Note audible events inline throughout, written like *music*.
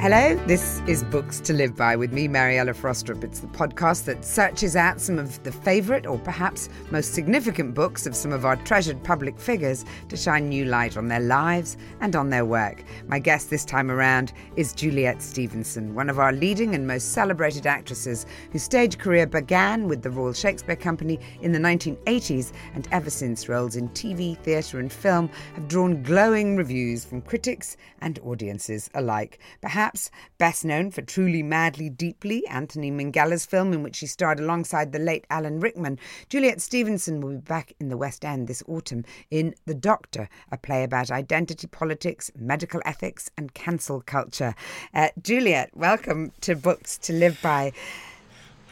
Hello, this is Books to Live By with me, Mariella Frostrup. It's the podcast that searches out some of the favourite or perhaps most significant books of some of our treasured public figures to shine new light on their lives and on their work. My guest this time around is Juliet Stevenson, one of our leading and most celebrated actresses whose stage career began with the Royal Shakespeare Company in the 1980s and ever since roles in TV, theatre, and film have drawn glowing reviews from critics and audiences alike. Perhaps best known for Truly Madly Deeply, Anthony Minghella film in which she starred alongside the late Alan Rickman, Juliet Stevenson will be back in the West End this autumn in The Doctor, a play about identity politics, medical ethics, and cancel culture. Uh, Juliet, welcome to Books to Live By.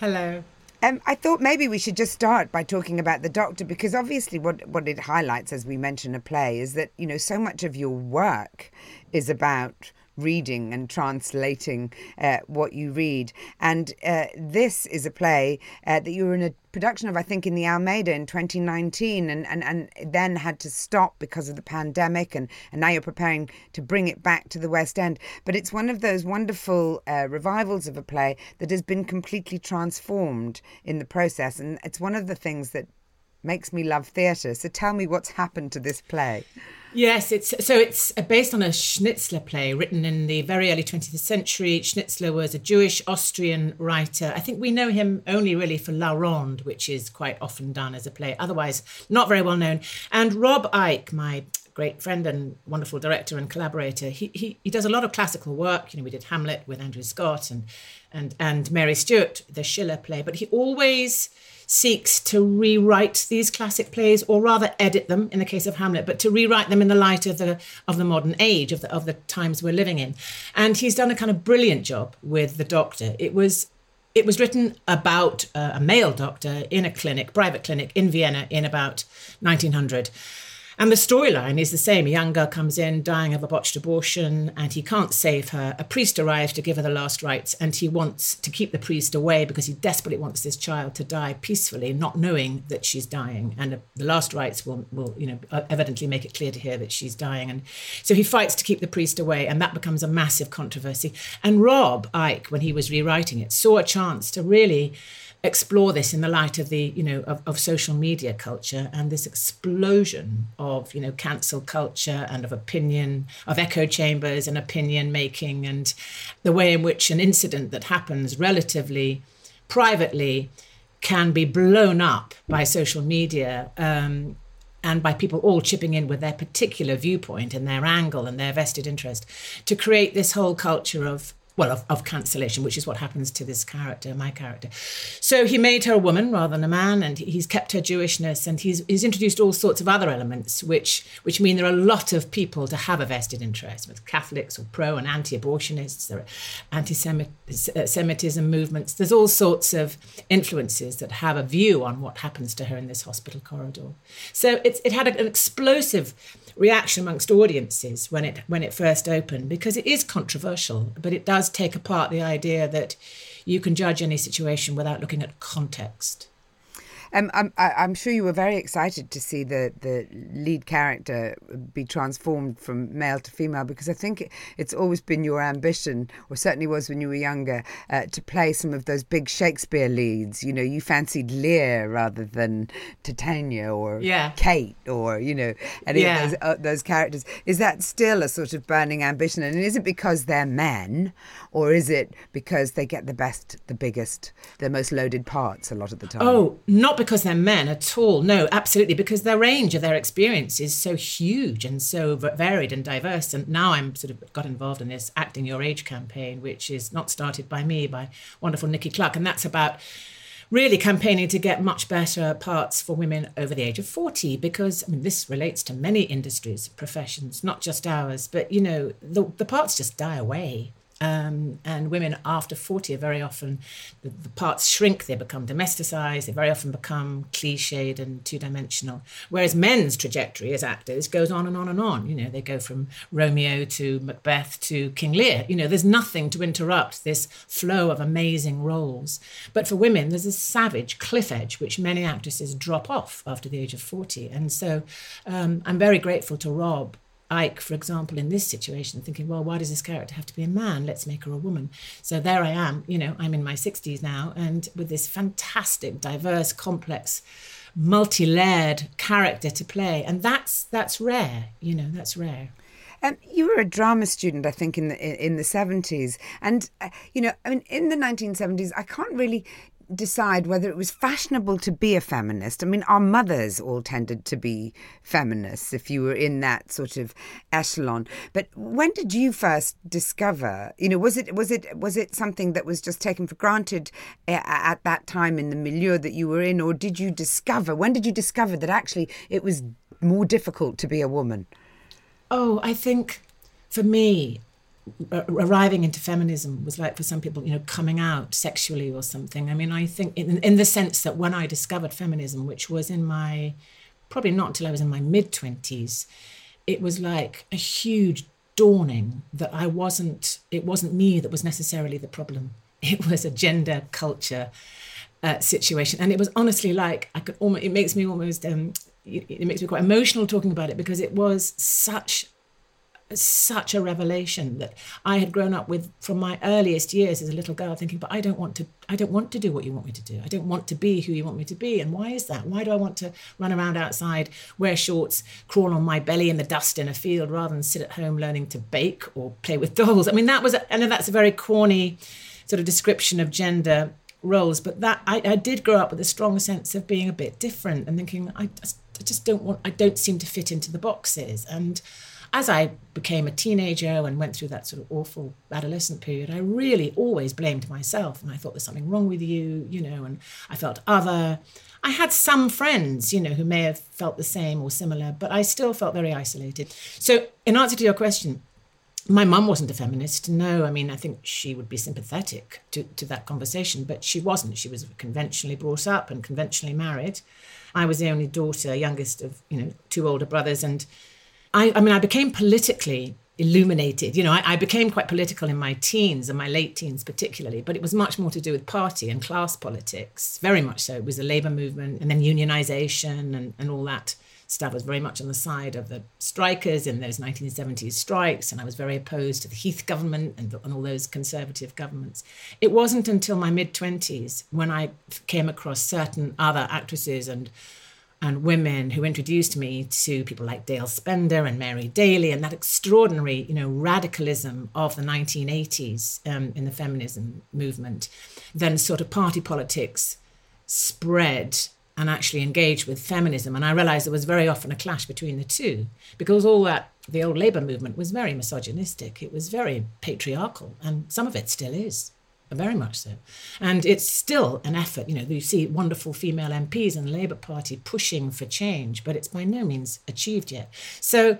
Hello. Um, I thought maybe we should just start by talking about the Doctor because obviously what what it highlights, as we mention a play, is that you know so much of your work is about reading and translating uh, what you read. And uh, this is a play uh, that you were in a production of, I think, in the Almeida in 2019, and, and, and then had to stop because of the pandemic. And, and now you're preparing to bring it back to the West End. But it's one of those wonderful uh, revivals of a play that has been completely transformed in the process. And it's one of the things that makes me love theatre. So tell me what's happened to this play. Yes, it's so it's uh, based on a Schnitzler play written in the very early 20th century. Schnitzler was a Jewish Austrian writer. I think we know him only really for La Ronde, which is quite often done as a play, otherwise not very well known. And Rob Icke, my great friend and wonderful director and collaborator, he, he, he does a lot of classical work. You know, we did Hamlet with Andrew Scott and and and Mary Stuart, the Schiller play, but he always seeks to rewrite these classic plays, or rather edit them in the case of Hamlet, but to rewrite them in the light of the of the modern age of the of the times we're living in. And he's done a kind of brilliant job with the Doctor. It was it was written about uh, a male doctor in a clinic, private clinic in Vienna in about 1900. And the storyline is the same. A young girl comes in dying of a botched abortion and he can't save her. A priest arrives to give her the last rites and he wants to keep the priest away because he desperately wants this child to die peacefully, not knowing that she's dying. And the last rites will, will you know, evidently make it clear to her that she's dying. And so he fights to keep the priest away and that becomes a massive controversy. And Rob Icke, when he was rewriting it, saw a chance to really explore this in the light of the you know of, of social media culture and this explosion of you know cancel culture and of opinion of echo chambers and opinion making and the way in which an incident that happens relatively privately can be blown up by social media um, and by people all chipping in with their particular viewpoint and their angle and their vested interest to create this whole culture of well, of, of cancellation, which is what happens to this character, my character. So he made her a woman rather than a man, and he's kept her Jewishness, and he's, he's introduced all sorts of other elements, which which mean there are a lot of people to have a vested interest, with Catholics or pro and anti-abortionists, there are anti-Semitism uh, movements. There's all sorts of influences that have a view on what happens to her in this hospital corridor. So it's, it had an explosive reaction amongst audiences when it when it first opened because it is controversial, but it does take apart the idea that you can judge any situation without looking at context. Um, I'm, I'm sure you were very excited to see the, the lead character be transformed from male to female because I think it's always been your ambition, or certainly was when you were younger, uh, to play some of those big Shakespeare leads. You know, you fancied Lear rather than Titania or yeah. Kate or, you know, any yeah. of those, uh, those characters. Is that still a sort of burning ambition? And is it because they're men or is it because they get the best, the biggest, the most loaded parts a lot of the time? Oh, not because they're men at all. No, absolutely, because their range of their experience is so huge and so varied and diverse. And now I'm sort of got involved in this Acting Your Age campaign, which is not started by me, by wonderful Nicky Clark. And that's about really campaigning to get much better parts for women over the age of 40 because I mean this relates to many industries professions not just ours but you know the, the parts just die away um, and women after 40 are very often, the, the, parts shrink, they become domesticized, they very often become cliched and two dimensional. Whereas men's trajectory as actors goes on and on and on. You know, they go from Romeo to Macbeth to King Lear. You know, there's nothing to interrupt this flow of amazing roles. But for women, there's a savage cliff edge which many actresses drop off after the age of 40. And so um, I'm very grateful to Rob Icke, for example, in this situation, thinking, well, why does this character have to be a man? Let's make her a woman. So there I am, you know, I'm in my 60s now, and with this fantastic, diverse, complex, multi-layered character to play, and that's that's rare, you know, that's rare. Um, you were a drama student, I think, in the in the seventies, and uh, you know, I mean, in the nineteen seventies, I can't really decide whether it was fashionable to be a feminist. I mean, our mothers all tended to be feminists if you were in that sort of echelon. But when did you first discover? You know, was it was it was it something that was just taken for granted eh, at that time in the milieu that you were in, or did you discover? When did you discover that actually it was more difficult to be a woman? Oh, I think for me, arriving into feminism was like for some people, you know, coming out sexually or something. I mean, I think in, in the sense that when I discovered feminism, which was in my probably not until I was in my mid 20s, it was like a huge dawning that I wasn't, it wasn't me that was necessarily the problem. *laughs* It was a gender culture uh, situation. And it was honestly like, I could almost, it makes me almost, um, it makes me quite emotional talking about it because it was such such a revelation that I had grown up with from my earliest years as a little girl thinking but I don't want to I don't want to do what you want me to do. I don't want to be who you want me to be. And why is that? Why do I want to run around outside wear shorts crawl on my belly in the dust in a field rather than sit at home learning to bake or play with dolls? I mean that was I know that's a very corny sort of description of gender roles but that I, I did grow up with a strong sense of being a bit different and thinking I just, I just don't want I don't seem to fit into the boxes. And as I became a teenager and went through that sort of awful adolescent period, I really always blamed myself. And I thought there's something wrong with you, you know, and I felt other. I had some friends, you know, who may have felt the same or similar, but I still felt very isolated. So, in answer to your question, my mum wasn't a feminist. No, I mean, I think she would be sympathetic to, to that conversation, but she wasn't. She was conventionally brought up and conventionally married. I was the only daughter, youngest of, you know, two older brothers. And I, I mean, I became politically illuminated. You know, I, I, became quite political in my teens and my late teens, particularly, but it was much more to do with party and class politics, very much so. It was the labor movement and then unionization and, and all that stuff. Was very much on the side of the strikers in those 1970s strikes, and I was very opposed to the Heath government and, and all those conservative governments. It wasn't until my mid 20s when I came across certain other actresses and and women who introduced me to people like Dale Spender and Mary Daly and that extraordinary, you know, radicalism of the 1980s um, in the feminism movement. Then sort of party politics spread and actually engaged with feminism. And I realized there was very often a clash between the two because all that, the old labor movement was very misogynistic. It was very patriarchal, and some of it still is very much so. And it's still an effort. You know, you see wonderful female MPs in the Labour Party pushing for change, but it's by no means achieved yet. So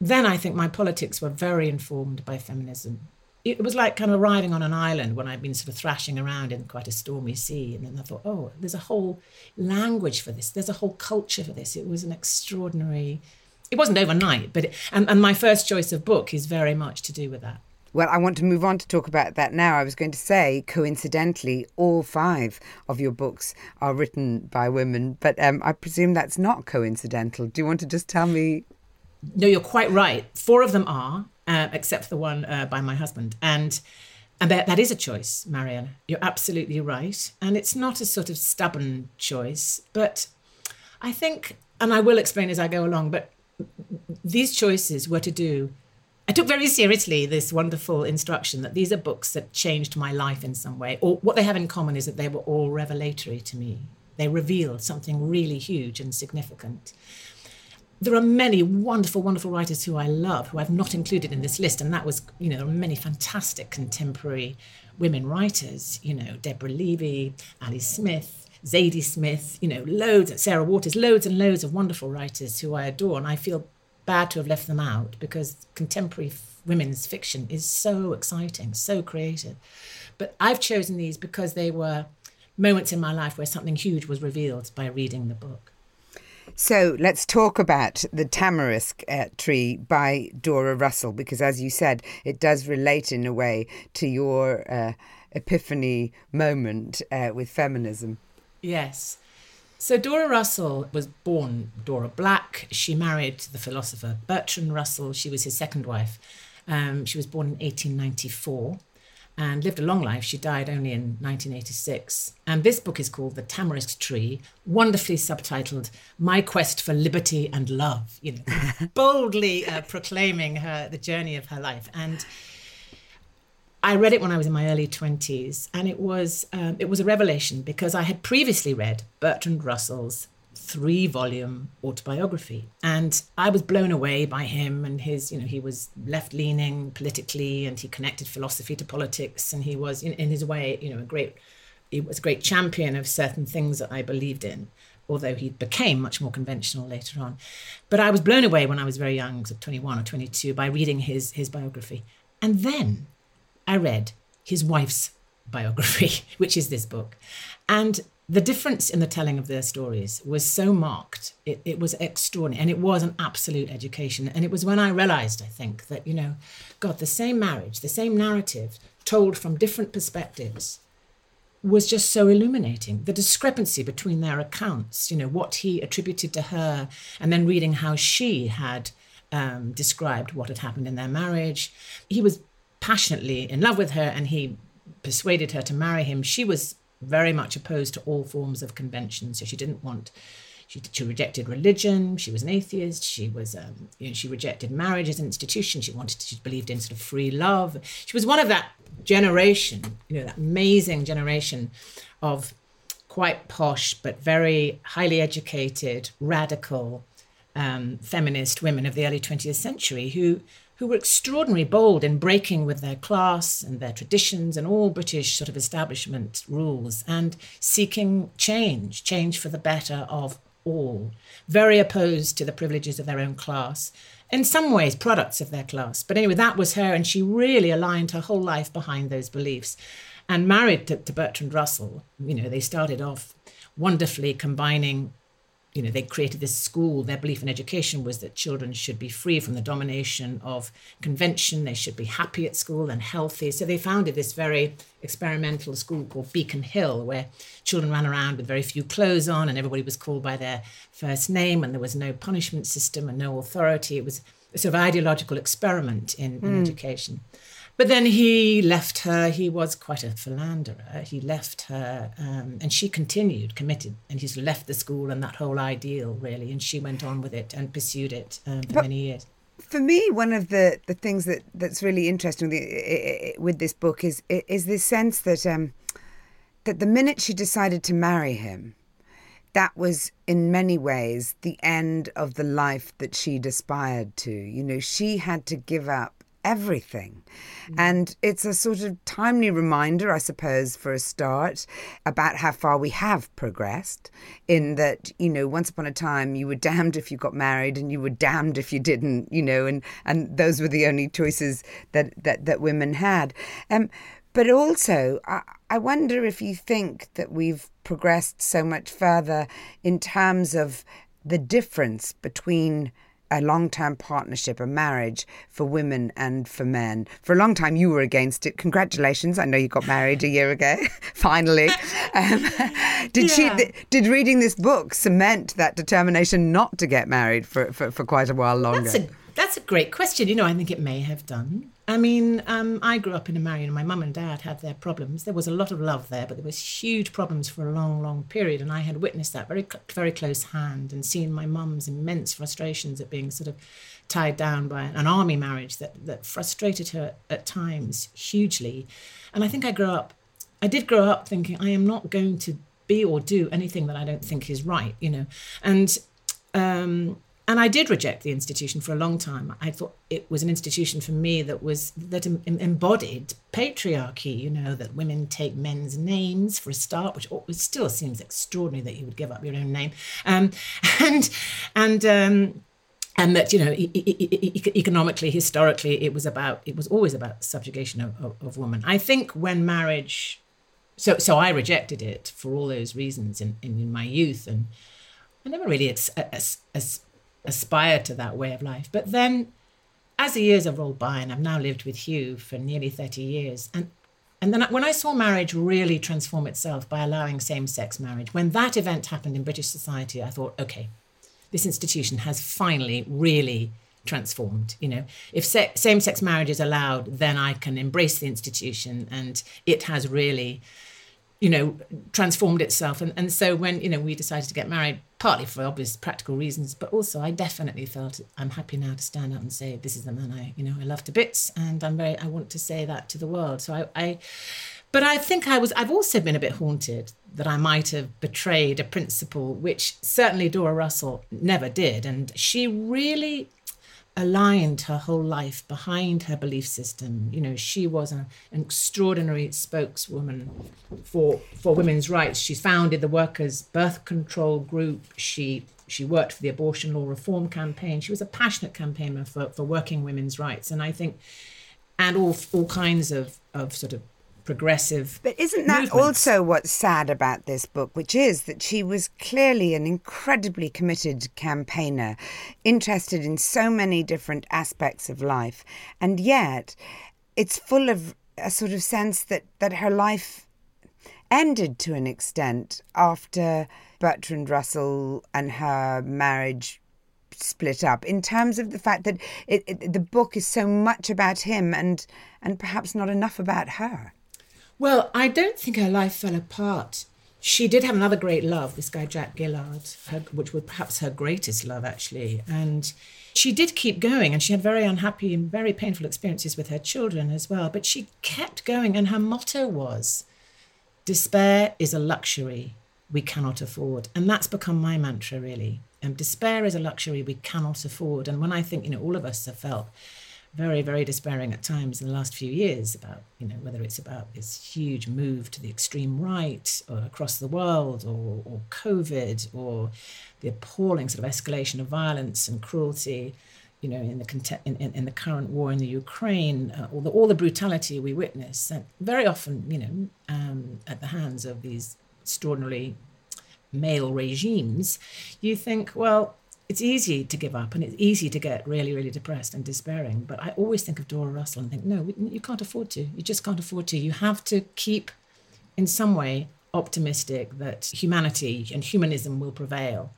then I think my politics were very informed by feminism. It was like kind of arriving on an island when I'd been sort of thrashing around in quite a stormy sea. And then I thought, oh, there's a whole language for this, there's a whole culture for this. It was an extraordinary, it wasn't overnight, but, it, and, and my first choice of book is very much to do with that. Well, I want to move on to talk about that now. I was going to say, coincidentally, all five of your books are written by women, but um, I presume that's not coincidental. Do you want to just tell me? No, you're quite right. Four of them are, uh, except for the one uh, by my husband. And and that, that is a choice, Mariella. You're absolutely right. And it's not a sort of stubborn choice, but I think, and I will explain as I go along, but these choices were to do I took very seriously this wonderful instruction that these are books that changed my life in some way. Or what they have in common is that they were all revelatory to me. They revealed something really huge and significant. There are many wonderful, wonderful writers who I love, who I've not included in this list, and that was, you know, there are many fantastic contemporary women writers, you know, Deborah Levy, Ali Smith, Zadie Smith, you know, loads, Sarah Waters, loads and loads of wonderful writers who I adore. And I feel bad to have left them out because contemporary women's fiction is so exciting, so creative. But I've chosen these because they were moments in my life where something huge was revealed by reading the book. So let's talk about the tamarisk uh, tree by Dora Russell, because as you said, it does relate in a way to your uh, epiphany moment uh, with feminism. Yes. So Dora Russell was born Dora Black. She married the philosopher Bertrand Russell. She was his second wife. Um, she was born in 1894 and lived a long life. She died only in 1986. And this book is called The Tamarisk Tree, wonderfully subtitled My Quest for Liberty and Love, you know, *laughs* boldly uh, proclaiming her the journey of her life. And I read it when I was in my early 20s, and it was um, it was a revelation because I had previously read Bertrand Russell's three volume autobiography. And I was blown away by him and his, you know, he was left leaning politically and he connected philosophy to politics. And he was, in, in his way, you know, a great, he was a great champion of certain things that I believed in, although he became much more conventional later on. But I was blown away when I was very young, so 21 or 22, by reading his, his biography. And then I read his wife's biography, *laughs* which is this book. And the difference in the telling of their stories was so marked. It, it was extraordinary. And it was an absolute education. And it was when I realized, I think, that, you know, God, the same marriage, the same narrative told from different perspectives was just so illuminating. The discrepancy between their accounts, you know, what he attributed to her, and then reading how she had um, described what had happened in their marriage. He was passionately in love with her and he persuaded her to marry him. She was very much opposed to all forms of convention. So she didn't want, she, she rejected religion. She was an atheist. She was, um, you know, she rejected marriage as an institution. She wanted, she believed in sort of free love. She was one of that generation, you know, that amazing generation of quite posh but very highly educated, radical, um, feminist women of the early 20th century who who were extraordinarily bold in breaking with their class and their traditions and all British sort of establishment rules and seeking change, change for the better of all, very opposed to the privileges of their own class. In some ways, products of their class. But anyway, that was her, and she really aligned her whole life behind those beliefs. And married to, to Bertrand Russell, you know, they started off wonderfully combining you know, they created this school. Their belief in education was that children should be free from the domination of convention. They should be happy at school and healthy. So they founded this very experimental school called Beacon Hill, where children ran around with very few clothes on and everybody was called by their first name and there was no punishment system and no authority. It was a sort of ideological experiment in, in mm. education. But then he left her. He was quite a philanderer. He left her, um, and she continued committed. And he's left the school and that whole ideal, really. And she went on with it and pursued it um, for but many years. For me, one of the, the things that, that's really interesting with, with this book is is this sense that um, that the minute she decided to marry him, that was in many ways the end of the life that she'd aspired to. You know, she had to give up everything. Mm. And it's a sort of timely reminder, I suppose, for a start, about how far we have progressed. In that, you know, once upon a time you were damned if you got married and you were damned if you didn't, you know, and, and those were the only choices that, that, that women had. Um, but also, I, I wonder if you think that we've progressed so much further in terms of the difference between a long term partnership, a marriage for women and for men. For a long time, you were against it. Congratulations. I know you got married a year ago, *laughs* finally. Um, *laughs* did yeah. she, did reading this book cement that determination not to get married for, for, for quite a while longer? That's a, that's a great question. You know, I think it may have done. I mean, um, I grew up in a marriage, and my mum and dad had their problems. There was a lot of love there, but there was huge problems for a long, long period, and I had witnessed that very, very close hand and seen my mum's immense frustrations at being sort of tied down by an army marriage that that frustrated her at times hugely. And I think I grew up, I did grow up thinking I am not going to be or do anything that I don't think is right, you know, and. Um, and I did reject the institution for a long time. I thought it was an institution for me that was that em- embodied patriarchy. You know that women take men's names for a start, which still seems extraordinary that you would give up your own name, um, *laughs* and and. Um, and that you know e- e- e- economically historically it was about it was always about subjugation of, of, of women i think when marriage so so i rejected it for all those reasons in, in, in my youth and i never really as, as, as aspire to that way of life. But then, as the years have rolled by, and I've now lived with Hugh for nearly 30 years, and and then when I saw marriage really transform itself by allowing same sex marriage, when that event happened in British society, I thought, okay, this institution has finally really transformed. You know, if se- same sex marriage is allowed, then I can embrace the institution and it has really you know, transformed itself. And, and so when, you know, we decided to get married, partly for obvious practical reasons, but also I definitely felt I'm happy now to stand up and say, this is the man I, you know, I love to bits. And I'm very, I want to say that to the world. So I, I but I think I was, I've also been a bit haunted that I might have betrayed a principle, which certainly Dora Russell never did. And she really aligned her whole life behind her belief system. You know, she was a, an extraordinary spokeswoman for for women's rights. She founded the workers' birth control group. She she worked for the abortion law reform campaign. She was a passionate campaigner for, for working women's rights. And I think and all all kinds of, of sort of progressive. But isn't that movements. also what's sad about this book, which is that she was clearly an incredibly committed campaigner, interested in so many different aspects of life, and yet it's full of a sort of sense that, that her life ended to an extent after Bertrand Russell and her marriage split up in terms of the fact that it, it, the book is so much about him and and perhaps not enough about her well, I don't think her life fell apart. She did have another great love, this guy Jack Gillard, her, which was perhaps her greatest love, actually. And she did keep going, and she had very unhappy and very painful experiences with her children as well. But she kept going, and her motto was despair is a luxury we cannot afford. And that's become my mantra, really. And despair is a luxury we cannot afford. And when I think, you know, all of us have felt very, very despairing at times in the last few years about, you know, whether it's about this huge move to the extreme right or across the world or, or COVID or the appalling sort of escalation of violence and cruelty, you know, in the, in, in, in the current war in the Ukraine, uh, all, the, all the brutality we witness, and very often, you know, um, at the hands of these extraordinarily male regimes, you think, well, it's easy to give up and it's easy to get really, really depressed and despairing. But I always think of Dora Russell and think, no, you can't afford to. You just can't afford to. You have to keep, in some way, optimistic that humanity and humanism will prevail,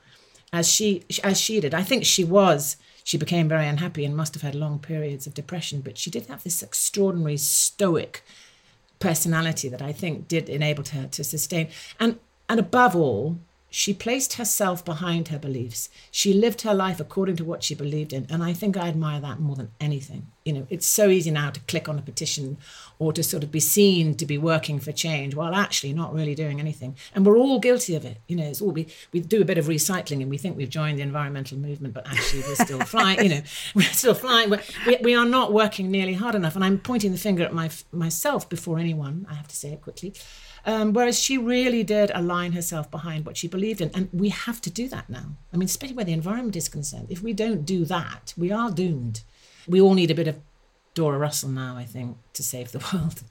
as she as she did. I think she was. She became very unhappy and must have had long periods of depression, but she did have this extraordinary stoic personality that I think did enable her to sustain. And and above all, she placed herself behind her beliefs. She lived her life according to what she believed in. And I think I admire that more than anything. You know, it's so easy now to click on a petition or to sort of be seen to be working for change while actually not really doing anything. And we're all guilty of it. You know, it's all we, we do a bit of recycling and we think we've joined the environmental movement, but actually we're still *laughs* flying, you know, *laughs* we're still flying. We're, we, we are not working nearly hard enough. And I'm pointing the finger at my, myself before anyone, I have to say it quickly. Um, whereas she really did align herself behind what she believed in. And we have to do that now. I mean, especially where the environment is concerned. If we don't do that, we are doomed. We all need a bit of Dora Russell now, I think, to save the *laughs* world.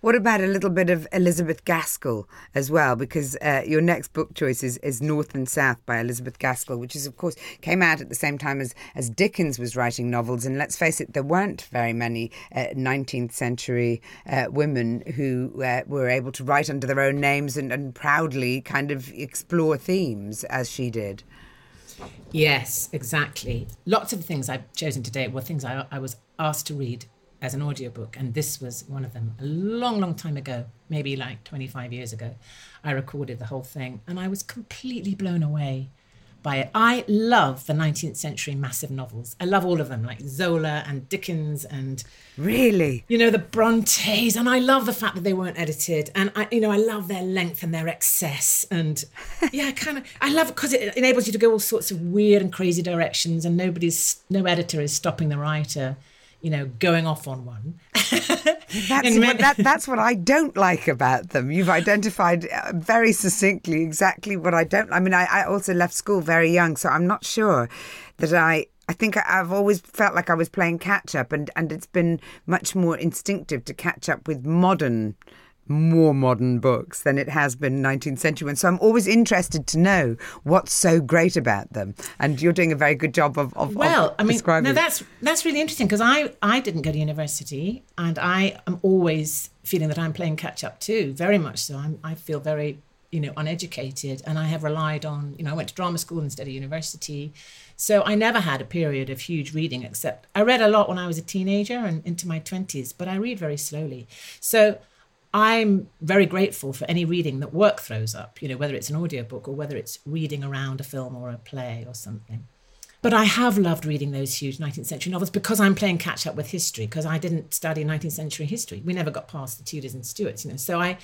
What about a little bit of Elizabeth Gaskell as well? Because uh, your next book choice is, is North and South by Elizabeth Gaskell, which is, of course, came out at the same time as, as Dickens was writing novels. And let's face it, there weren't very many uh, 19th century uh, women who uh, were able to write under their own names and, and proudly kind of explore themes as she did. Yes, exactly. Lots of the things I've chosen today were things I, I was asked to read as an audiobook and this was one of them a long long time ago maybe like 25 years ago i recorded the whole thing and i was completely blown away by it. I love the 19th century massive novels. I love all of them, like Zola and Dickens and Really? you know the Brontes, and I love the fact that they weren't edited, and I, you know, I love their length and their excess, and *laughs* yeah, I kind of, I love it because it enables you to go all sorts of weird and crazy directions, and nobody's, no editor is stopping the writer, you know, going off on one. *laughs* That's what, that, that's what I don't like about them. You've identified uh, very succinctly exactly what I don't. I mean, I, I also left school very young, so I'm not sure that I. I think I've always felt like I was playing catch up, and, and it's been much more instinctive to catch up with modern, more modern books than it has been 19th century ones. So I'm always interested to know what's so great about them. And you're doing a very good job of, of, Well, of I mean, describing. no, that's that's really interesting because I I didn't go to university, and I am always feeling that I'm playing catch up too. Very much so. I'm, I feel very you know uneducated, and I have relied on you know I went to drama school instead of university, so I never had a period of huge reading. Except I read a lot when I was a teenager and into my twenties, but I read very slowly. So. I'm very grateful for any reading that work throws up, you know, whether it's an audiobook or whether it's reading around a film or a play or something. But I have loved reading those huge 19th century novels because I'm playing catch up with history, because I didn't study 19th century history. We never got past the Tudors and Stuarts, you know. So I,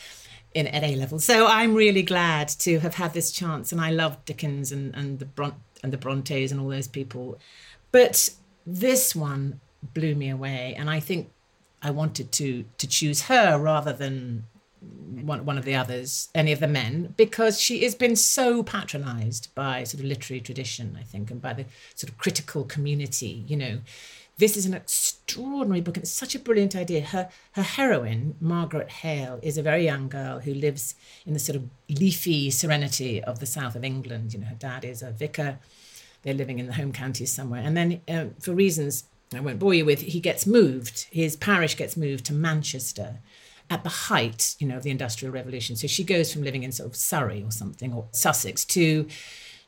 in at A level. So I'm really glad to have had this chance, and I love Dickens and, and the Bron- and the Brontes and all those people. But this one blew me away, and I think I wanted to to choose her rather than one, one of the others, any of the men, because she has been so patronised by sort of literary tradition, I think, and by the sort of critical community. You know, this is an extraordinary book, and it's such a brilliant idea. Her her heroine, Margaret Hale, is a very young girl who lives in the sort of leafy serenity of the south of England. You know, her dad is a vicar. They're living in the home counties somewhere, and then um, for reasons I won't bore you with, he gets moved. His parish gets moved to Manchester at the height, you know, of the Industrial Revolution. So she goes from living in sort of Surrey or something or Sussex to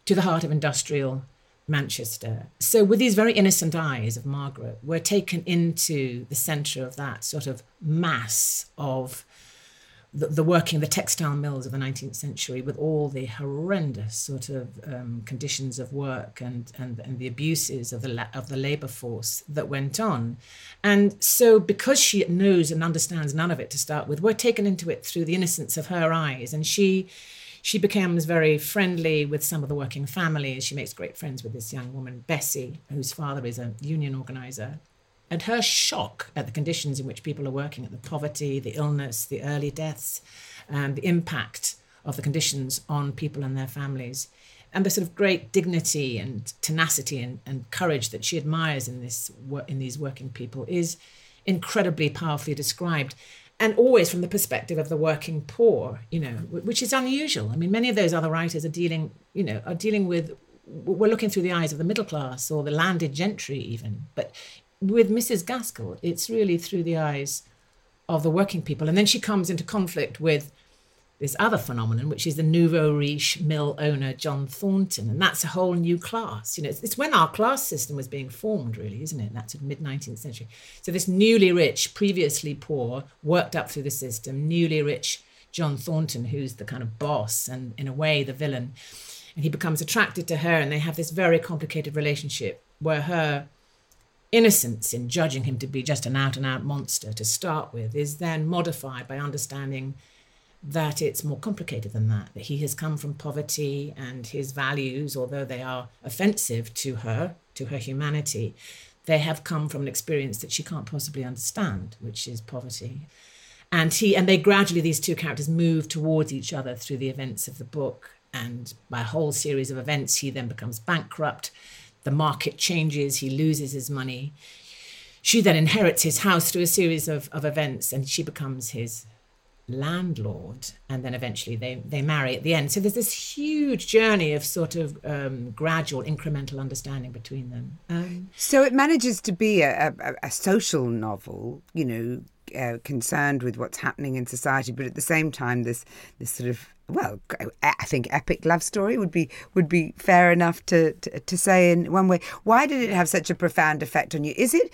to the heart of industrial Manchester. So with these very innocent eyes of Margaret, we're taken into the centre of that sort of mass of the, the working, the textile mills of the 19th century, with all the horrendous sort of um, conditions of work and, and, and the abuses of the la- of the labour force that went on, and so because she knows and understands none of it to start with, we're taken into it through the innocence of her eyes, and she she becomes very friendly with some of the working families. She makes great friends with this young woman, Bessie, whose father is a union organizer. And her shock at the conditions in which people are working, at the poverty, the illness, the early deaths, and the impact of the conditions on people and their families, and the sort of great dignity and tenacity and, and courage that she admires in this in these working people is incredibly powerfully described and always from the perspective of the working poor you know which is unusual. I mean many of those other writers are dealing you know are dealing with we're looking through the eyes of the middle class or the landed gentry even but with mrs gaskell it's really through the eyes of the working people and then she comes into conflict with this other phenomenon, which is the nouveau riche mill owner John Thornton, and that's a whole new class. You know, it's, it's when our class system was being formed, really, isn't it? That's mid nineteenth century. So this newly rich, previously poor, worked up through the system, newly rich John Thornton, who's the kind of boss and in a way the villain, and he becomes attracted to her, and they have this very complicated relationship where her innocence in judging him to be just an out and out monster to start with is then modified by understanding that it's more complicated than that, that he has come from poverty and his values, although they are offensive to her, to her humanity, they have come from an experience that she can't possibly understand, which is poverty. And he and they gradually these two characters move towards each other through the events of the book. And by a whole series of events, he then becomes bankrupt. The market changes, he loses his money. She then inherits his house through a series of, of events, and she becomes his landlord and then eventually they they marry at the end so there's this huge journey of sort of um, gradual incremental understanding between them um, So it manages to be a, a, a social novel, you know, uh, concerned with what's happening in society, but at the same time, this this sort of well, I think epic love story would be would be fair enough to, to, to say in one way. Why did it have such a profound effect on you? Is it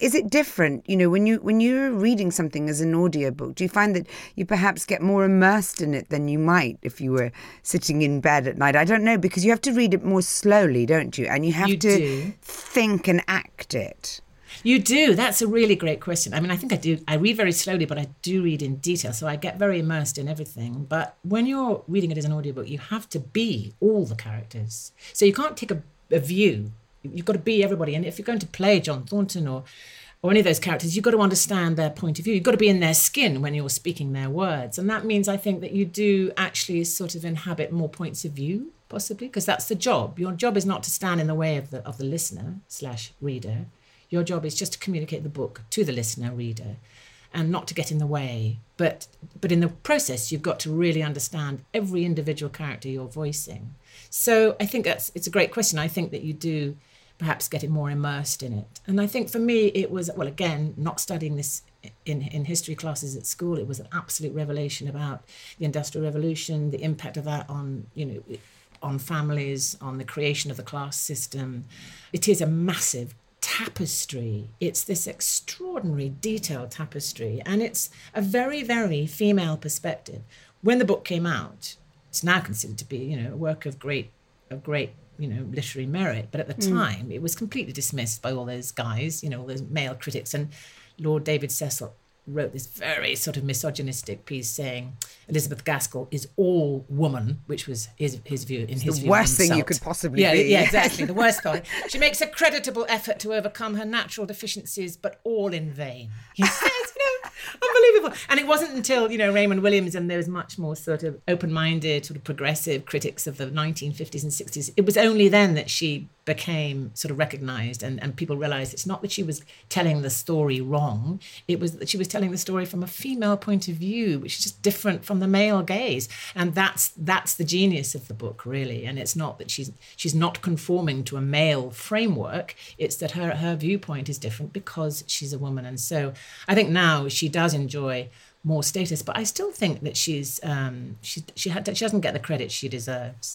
is it different? You know, when you when you're reading something as an audiobook, do you find that you perhaps get more immersed in it than you might if you were sitting in bed at night? I don't know because you have to read it more slowly, don't you? And you have you to do. think and act it. You do. That's a really great question. I mean, I think I do. I read very slowly, but I do read in detail. So I get very immersed in everything. But when you're reading it as an audiobook, you have to be all the characters. So you can't take a, a view. You've got to be everybody. And if you're going to play John Thornton or or any of those characters, you've got to understand their point of view. You've got to be in their skin when you're speaking their words. And that means I think that you do actually sort of inhabit more points of view, possibly, because that's the job. Your job is not to stand in the way of the of the listener slash reader. Your job is just to communicate the book to the listener, reader, and not to get in the way. But but in the process, you've got to really understand every individual character you're voicing. So I think that's it's a great question. I think that you do perhaps getting more immersed in it. And I think for me, it was well again not studying this in in history classes at school. It was an absolute revelation about the Industrial Revolution, the impact of that on you know on families, on the creation of the class system. It is a massive tapestry. It's this extraordinary detailed tapestry, and it's a very, very female perspective. When the book came out, it's now considered to be, you know, a work of great, of great, you know, literary merit. But at the hmm. time, it was completely dismissed by all those guys, you know, all those male critics. And Lord David Cecil wrote this very sort of misogynistic piece saying Elizabeth Gaskell is all woman, which was his his view in his the view. worst thing you could possibly yeah, be. Yeah, *laughs* exactly. The worst thing. She makes a creditable effort to overcome her natural deficiencies, but all in vain. He says, you know, unbelievable. And it wasn't until, you know, Raymond Williams and those much more sort of open-minded, sort of progressive critics of the 1950s and 60s, it was only then that she became sort of recognized and, and people realized it's not that she was telling the story wrong. It was that she was telling the story from a female point of view which is just different from the male gaze. And that's that's the genius of the book really. And it's not that she's she's not conforming to a male framework. It's that her her viewpoint is different because she's a woman. And so i think now she does enjoy more status but i still think that she's um she she had she doesn't get the credit she deserves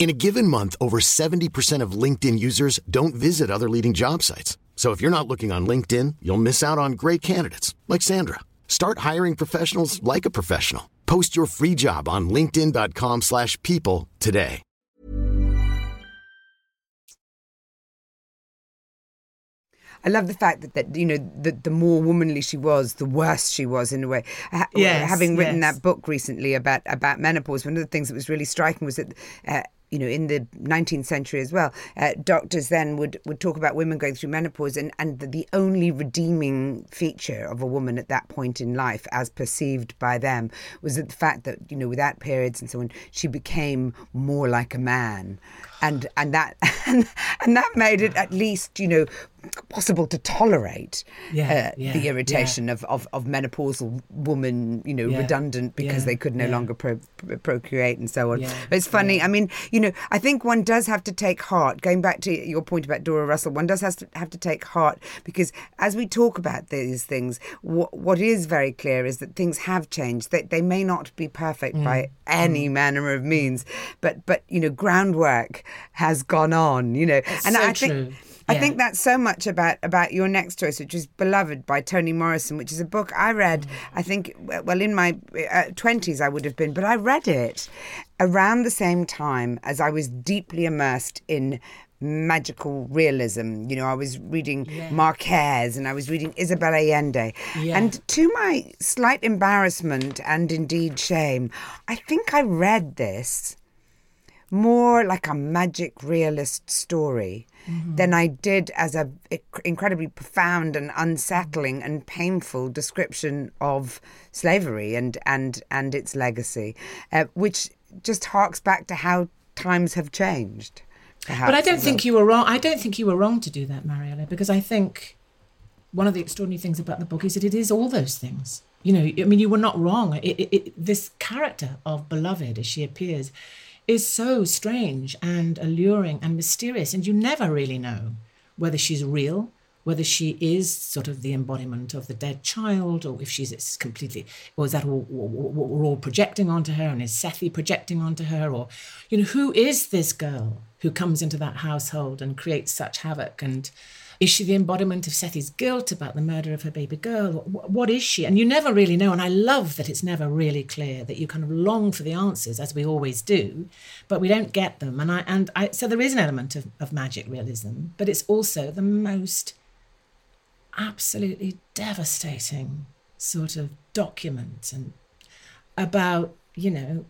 In a given month, over 70% of LinkedIn users don't visit other leading job sites. So if you're not looking on LinkedIn, you'll miss out on great candidates like Sandra. Start hiring professionals like a professional. Post your free job on linkedin.com/people slash people today. I love the fact that, that you know the, the more womanly she was, the worse she was in a way. Ha- Yes, having written yes. that book recently about about menopause, one of the things that was really striking was that. Uh, you know, in the 19th century as well, uh, doctors then would, would talk about women going through menopause, and, and the, the only redeeming feature of a woman at that point in life, as perceived by them, was the fact that, you know, without periods and so on, she became more like a man. And, and that *laughs* and, and that made it at least you know possible to tolerate Yeah, uh, yeah, the irritation of, of, of menopausal woman you know Yeah, redundant because yeah, they could no yeah. longer pro- pro- procreate and so on. Yeah, but it's funny i mean you know i think one does have to take heart going back to your point about dora russell one does has to have to take heart because as we talk about these things what, what is very clear is that things have changed. They, they may not be perfect Mm. by any manner of means but but you know groundwork has gone on you know and so i think true. I Yeah. think that's so much about about your next choice, which is Beloved by Toni Morrison, which is a book I read. Mm. I think well in my uh, twenties I would have been, but I read it, around the same time as I was deeply immersed in magical realism. You know, I was reading yeah. Marquez and I was reading Isabel Allende. Yeah. And to my slight embarrassment and indeed shame, I think I read this more like a magic realist story mm-hmm. than I did as a incredibly profound and unsettling and painful description of slavery and and and its legacy, uh, which just harks back to how times have changed. But I don't think you were wrong. I don't think you were wrong to do that, Mariella, because I think one of the extraordinary things about the book is that it is all those things. You know, I mean, you were not wrong. It, it, it, this character of Beloved, as she appears, is so strange and alluring and mysterious, and you never really know whether she's real, whether she is sort of the embodiment of the dead child, or if she's completely, or is that all, what we're all projecting onto her, and is Sethe projecting onto her, or, you know, who is this girl who comes into that household and creates such havoc and is she the embodiment of Sethe's guilt about the murder of her baby girl? What is she? And you never really know. And I love that it's never really clear, that you kind of long for the answers, as we always do, but we don't get them. And I, and I, so there is an element of, of magic realism, but it's also the most absolutely devastating sort of document and about, you know,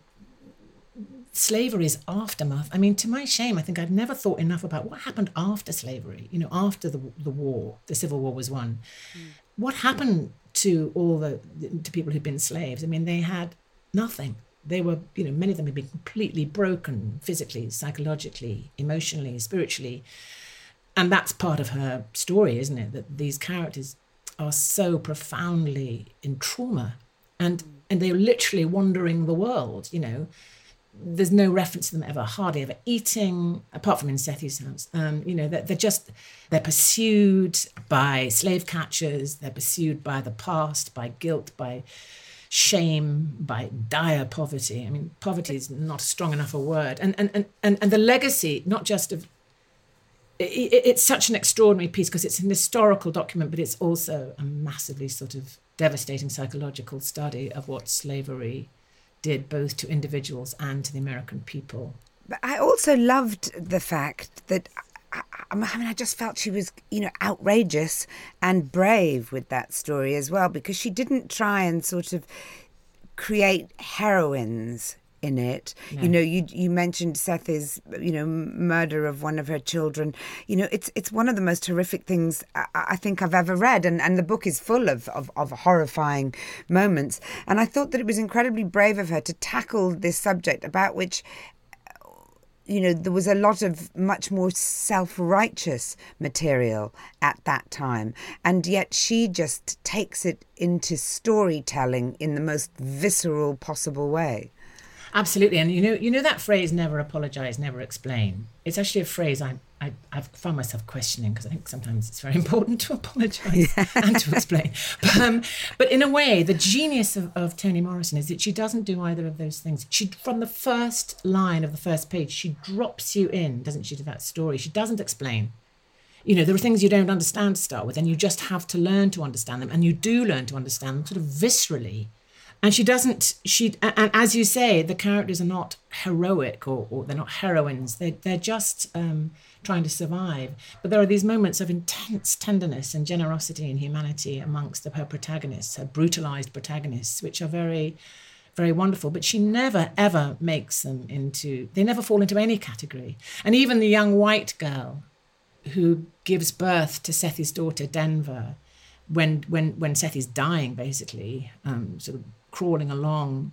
slavery's aftermath. I mean, to my shame, I think I've never thought enough about what happened after slavery, you know, after the, the war, the Civil War was won. Mm. What happened to all the, to people who'd been slaves? I mean, they had nothing. They were, you know, many of them had been completely broken physically, psychologically, emotionally, spiritually. And that's part of her story, isn't it? That these characters are so profoundly in trauma and and they're literally wandering the world, you know there's no reference to them ever hardly ever eating apart from in Sethe's house. Um, you know they're, they're, just they're pursued by slave catchers they're pursued by the past by guilt by shame by dire poverty. I mean poverty is not strong enough a word. And and and, and, and the legacy not just of it, it, it's such an extraordinary piece because it's an historical document but it's also a massively sort of devastating psychological study of what slavery did both to individuals and to the American people. But I also loved the fact that I, mean, I just felt she was, you know, outrageous and brave with that story as well because she didn't try and sort of create heroines in it. No. You know, you you mentioned Sethe's, you know, murder of one of her children. You know, it's it's one of the most horrific things I, I think I've ever read, and, and the book is full of, of, of horrifying moments. And I thought that it was incredibly brave of her to tackle this subject about which you know, there was a lot of much more self righteous material at that time. And yet she just takes it into storytelling in the most visceral possible way. Absolutely, and you know, you know that phrase "never apologize, never explain." It's actually a phrase I, I have found myself questioning because I think sometimes it's very *laughs* important to apologize yeah. *laughs* and to explain. But, um, but in a way, the genius of, of Toni Morrison is that she doesn't do either of those things. She, from the first line of the first page, she drops you in, doesn't she, to that story? She doesn't explain you know, there are things you don't understand to start with, and you just have to learn to understand them. And you do learn to understand them sort of viscerally and she doesn't she and as you say the characters are not heroic or, or they're not heroines. They're, they're just um, trying to survive. But there are these moments of intense tenderness and generosity and humanity amongst the, her protagonists her brutalized protagonists which are very very wonderful. But she never ever makes them into they never fall into any category. And even the young white girl who gives birth to sethe's daughter denver when when when Sethe's dying, basically, um, sort of crawling along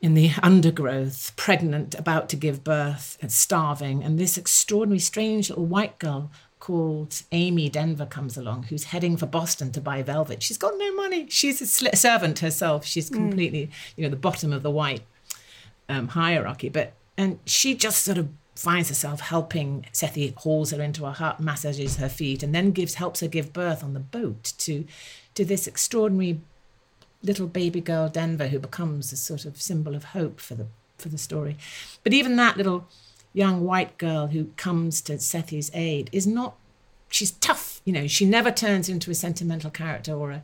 in the undergrowth, pregnant, about to give birth, and starving. And this extraordinary, strange little white girl called Amy Denver comes along, who's heading for Boston to buy velvet. She's got no money. She's a servant herself. She's mm. completely, mm. you know, the bottom of the white um, hierarchy. But and she just sort of finds herself helping Sethe hauls her into a hut, massages her feet, and then gives helps her give birth on the boat to to this extraordinary little baby girl Denver who becomes a sort of symbol of hope for the for the story. But even that little young white girl who comes to Sethe's aid is not she's tough, you know, she never turns into a sentimental character or a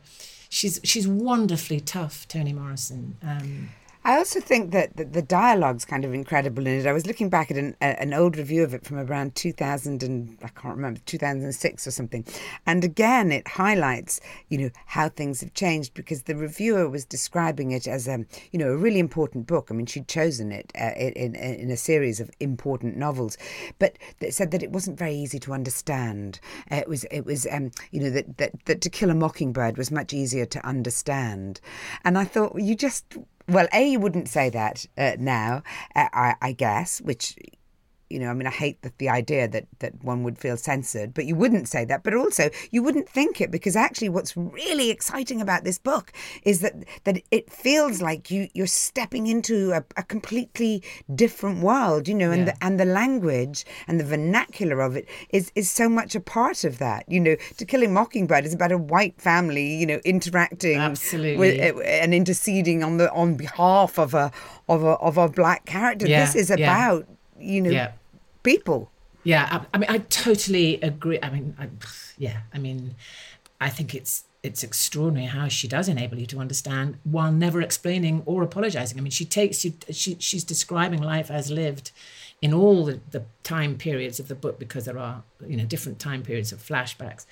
she's she's wonderfully tough, Toni Morrison. Um, I also think that the, the dialogue's kind of incredible in it. I was looking back at an, a, an old review of it from around 2000 and I can't remember 2006 or something, and again it highlights you know how things have changed because the reviewer was describing it as a you know a really important book. I mean she'd chosen it uh, in, in, in a series of important novels, but it said that it wasn't very easy to understand. Uh, it was it was um, you know that, that that To Kill a Mockingbird was much easier to understand, and I thought well, you just well, A, you wouldn't say that uh, now, uh, I, I guess, which you know, I mean, I hate the, the idea that, that one would feel censored, but you wouldn't say that. But also, you wouldn't think it because actually, what's really exciting about this book is that that it feels like you you're stepping into a, a completely different world, you know, and yeah. the and the language and the vernacular of it is is so much a part of that. You know, To Kill a Mockingbird is about a white family, you know, interacting absolutely with, uh, and interceding on the on behalf of a of a of a black character. Yeah. This is about. Yeah you know, yeah. people. Yeah, I, I, mean, I totally agree. I mean, I, yeah, I mean, I think it's it's extraordinary how she does enable you to understand while never explaining or apologizing. I mean, she takes you. She she's describing life as lived in all the, the time periods of the book because there are you know different time periods of flashbacks.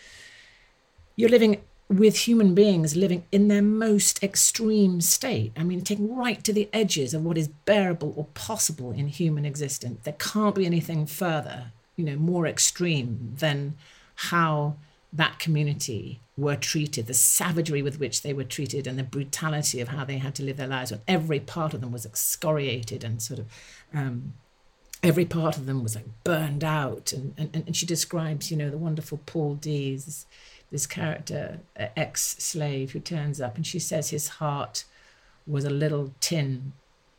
You're living with human beings living in their most extreme state. I mean, taking right to the edges of what is bearable or possible in human existence. There can't be anything further, you know, more extreme than how that community were treated, the savagery with which they were treated, and the brutality of how they had to live their lives. When every part of them was excoriated and sort of. Um, every part of them was like burned out and, and, and she describes you know the wonderful Paul D's this character, ex slave, who turns up and she says his heart was a little tin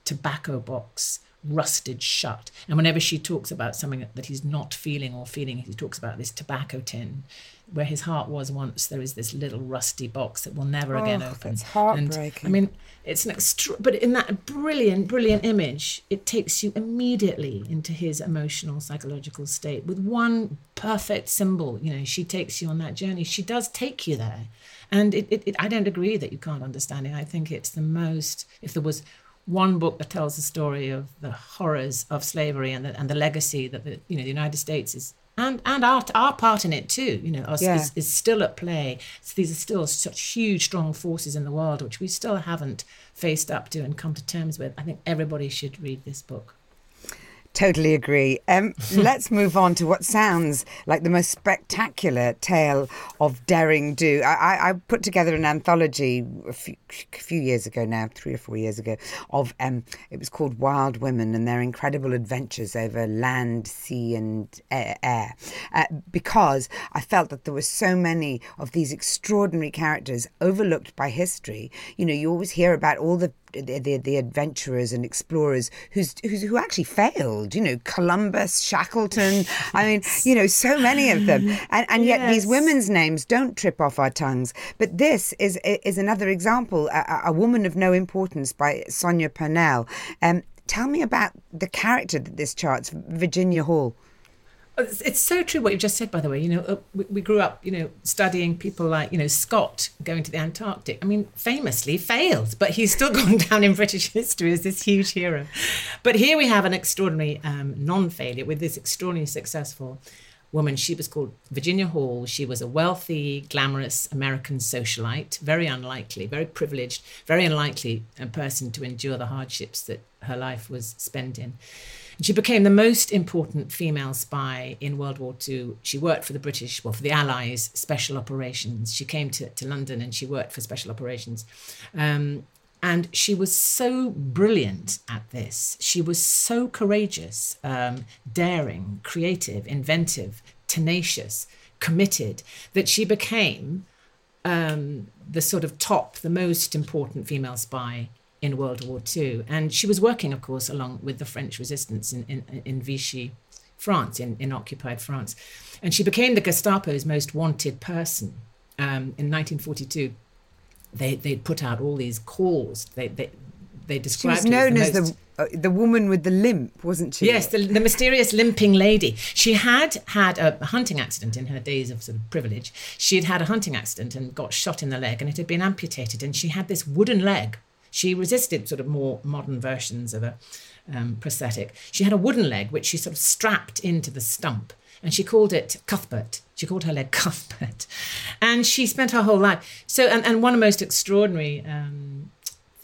tobacco box rusted shut. And whenever she talks about something that he's not feeling or feeling, he talks about this tobacco tin where his heart was once, there is this little rusty box that will never oh, again open. It's heartbreaking. And, I mean, it's an extra, but in that brilliant, brilliant image, it takes you immediately into his emotional, psychological state with one perfect symbol. You know, she takes you on that journey. She does take you there. And it, it, it I don't agree that you can't understand it. I think it's the most, if there was one book that tells the story of the horrors of slavery and the, and the legacy that the, you know, the United States is and and our our part in it too, you know, yeah. is, is, still at play. So these are still such huge, strong forces in the world which we still haven't faced up to and come to terms with. I think everybody should read this book. Totally agree. Um, *laughs* let's move on to what sounds like the most spectacular tale of daring do. I, I put together an anthology a few, a few, years ago now, three or four years ago, of um, it was called Wild Women and their incredible adventures over land, sea, and air. Uh, because I felt that there were so many of these extraordinary characters overlooked by history. You know, you always hear about all the the, the, the adventurers and explorers who's, who's who actually failed. You know, Columbus, Shackleton. I mean, you know, so many of them, and and yet yes. these women's names don't trip off our tongues. But this is is another example. A, a woman of no importance by Sonia Purnell. Um, tell me about the character that this charts, Virginia Hall. It's so true what you've just said, by the way. You know, uh, we, grew up, you know, studying people like, you know, Scott going to the Antarctic. I mean, famously failed, but he's still *laughs* gone down in British history as this huge hero. But here we have an extraordinary um, non-failure with this extraordinarily successful woman. She was called Virginia Hall. She was a wealthy, glamorous American socialite, very unlikely, very privileged, very unlikely person to endure the hardships that her life was spent in. She became the most important female spy in World War II. She worked for the British, well, for the Allies Special Operations. She came to, to London and she worked for Special Operations. Um, and she was so brilliant at this. She was so courageous, um, daring, creative, inventive, tenacious, committed, that she became um, the sort of top, the most important female spy in World War II. And she was working, of course, along with the French resistance in, in, in Vichy, France, in, in occupied France. And she became the Gestapo's most wanted person um, in 1942. They, they'd put out all these calls. They, they, they described she was known as, the, as the uh, the woman with the limp, wasn't she? Yes, the, the, mysterious limping lady. She had had a hunting accident in her days of sort of privilege. She had had a hunting accident and got shot in the leg, and it had been amputated. And she had this wooden leg She resisted sort of more modern versions of a um, prosthetic. She had a wooden leg which she sort of strapped into the stump and she called it Cuthbert. She called her leg *laughs* Cuthbert. And she spent her whole life. So, and, and one of the most extraordinary um,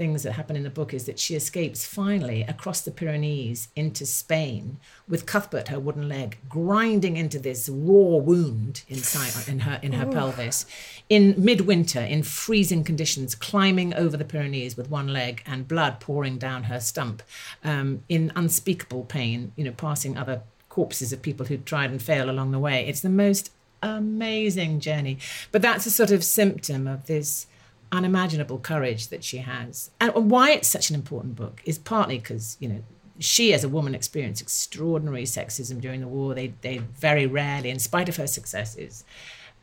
things that happen in the book is that she escapes finally across the Pyrenees into Spain with Cuthbert, her wooden leg, grinding into this raw wound inside in her in her pelvis in midwinter in freezing conditions, climbing over the Pyrenees with one leg and blood pouring down her stump um, in unspeakable pain. You know, passing other corpses of people who tried and failed along the way. It's the most amazing journey, but that's a sort of symptom of this unimaginable courage that she has. And why it's such an important book is partly because, you know, she as a woman experienced extraordinary sexism during the war. They, they very rarely, in spite of her successes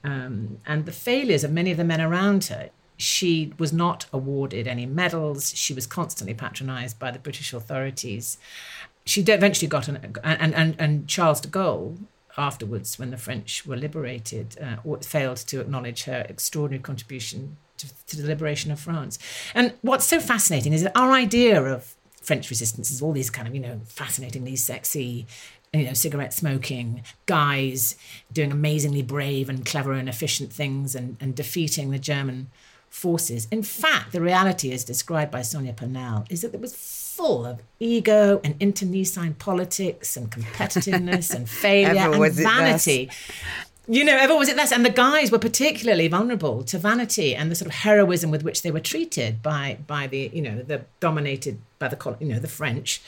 um, and the failures of many of the men around her, she was not awarded any medals. She was constantly patronized by the British authorities. She eventually got an, and, and, and Charles de Gaulle, afterwards, when the French were liberated, uh, failed to acknowledge her extraordinary contribution to, to, the liberation of France. And what's so fascinating is that our idea of French resistance is all these kind of, you know, fascinatingly sexy, you know, cigarette smoking guys doing amazingly brave and clever and efficient things and, and defeating the German forces. In fact, the reality as described by Sonia Purnell is that there was full of ego and internecine politics and competitiveness and *laughs* failure and vanity you know, ever was it less? And the guys were particularly vulnerable to vanity and the sort of heroism with which they were treated by by the you know the dominated by the you know the French,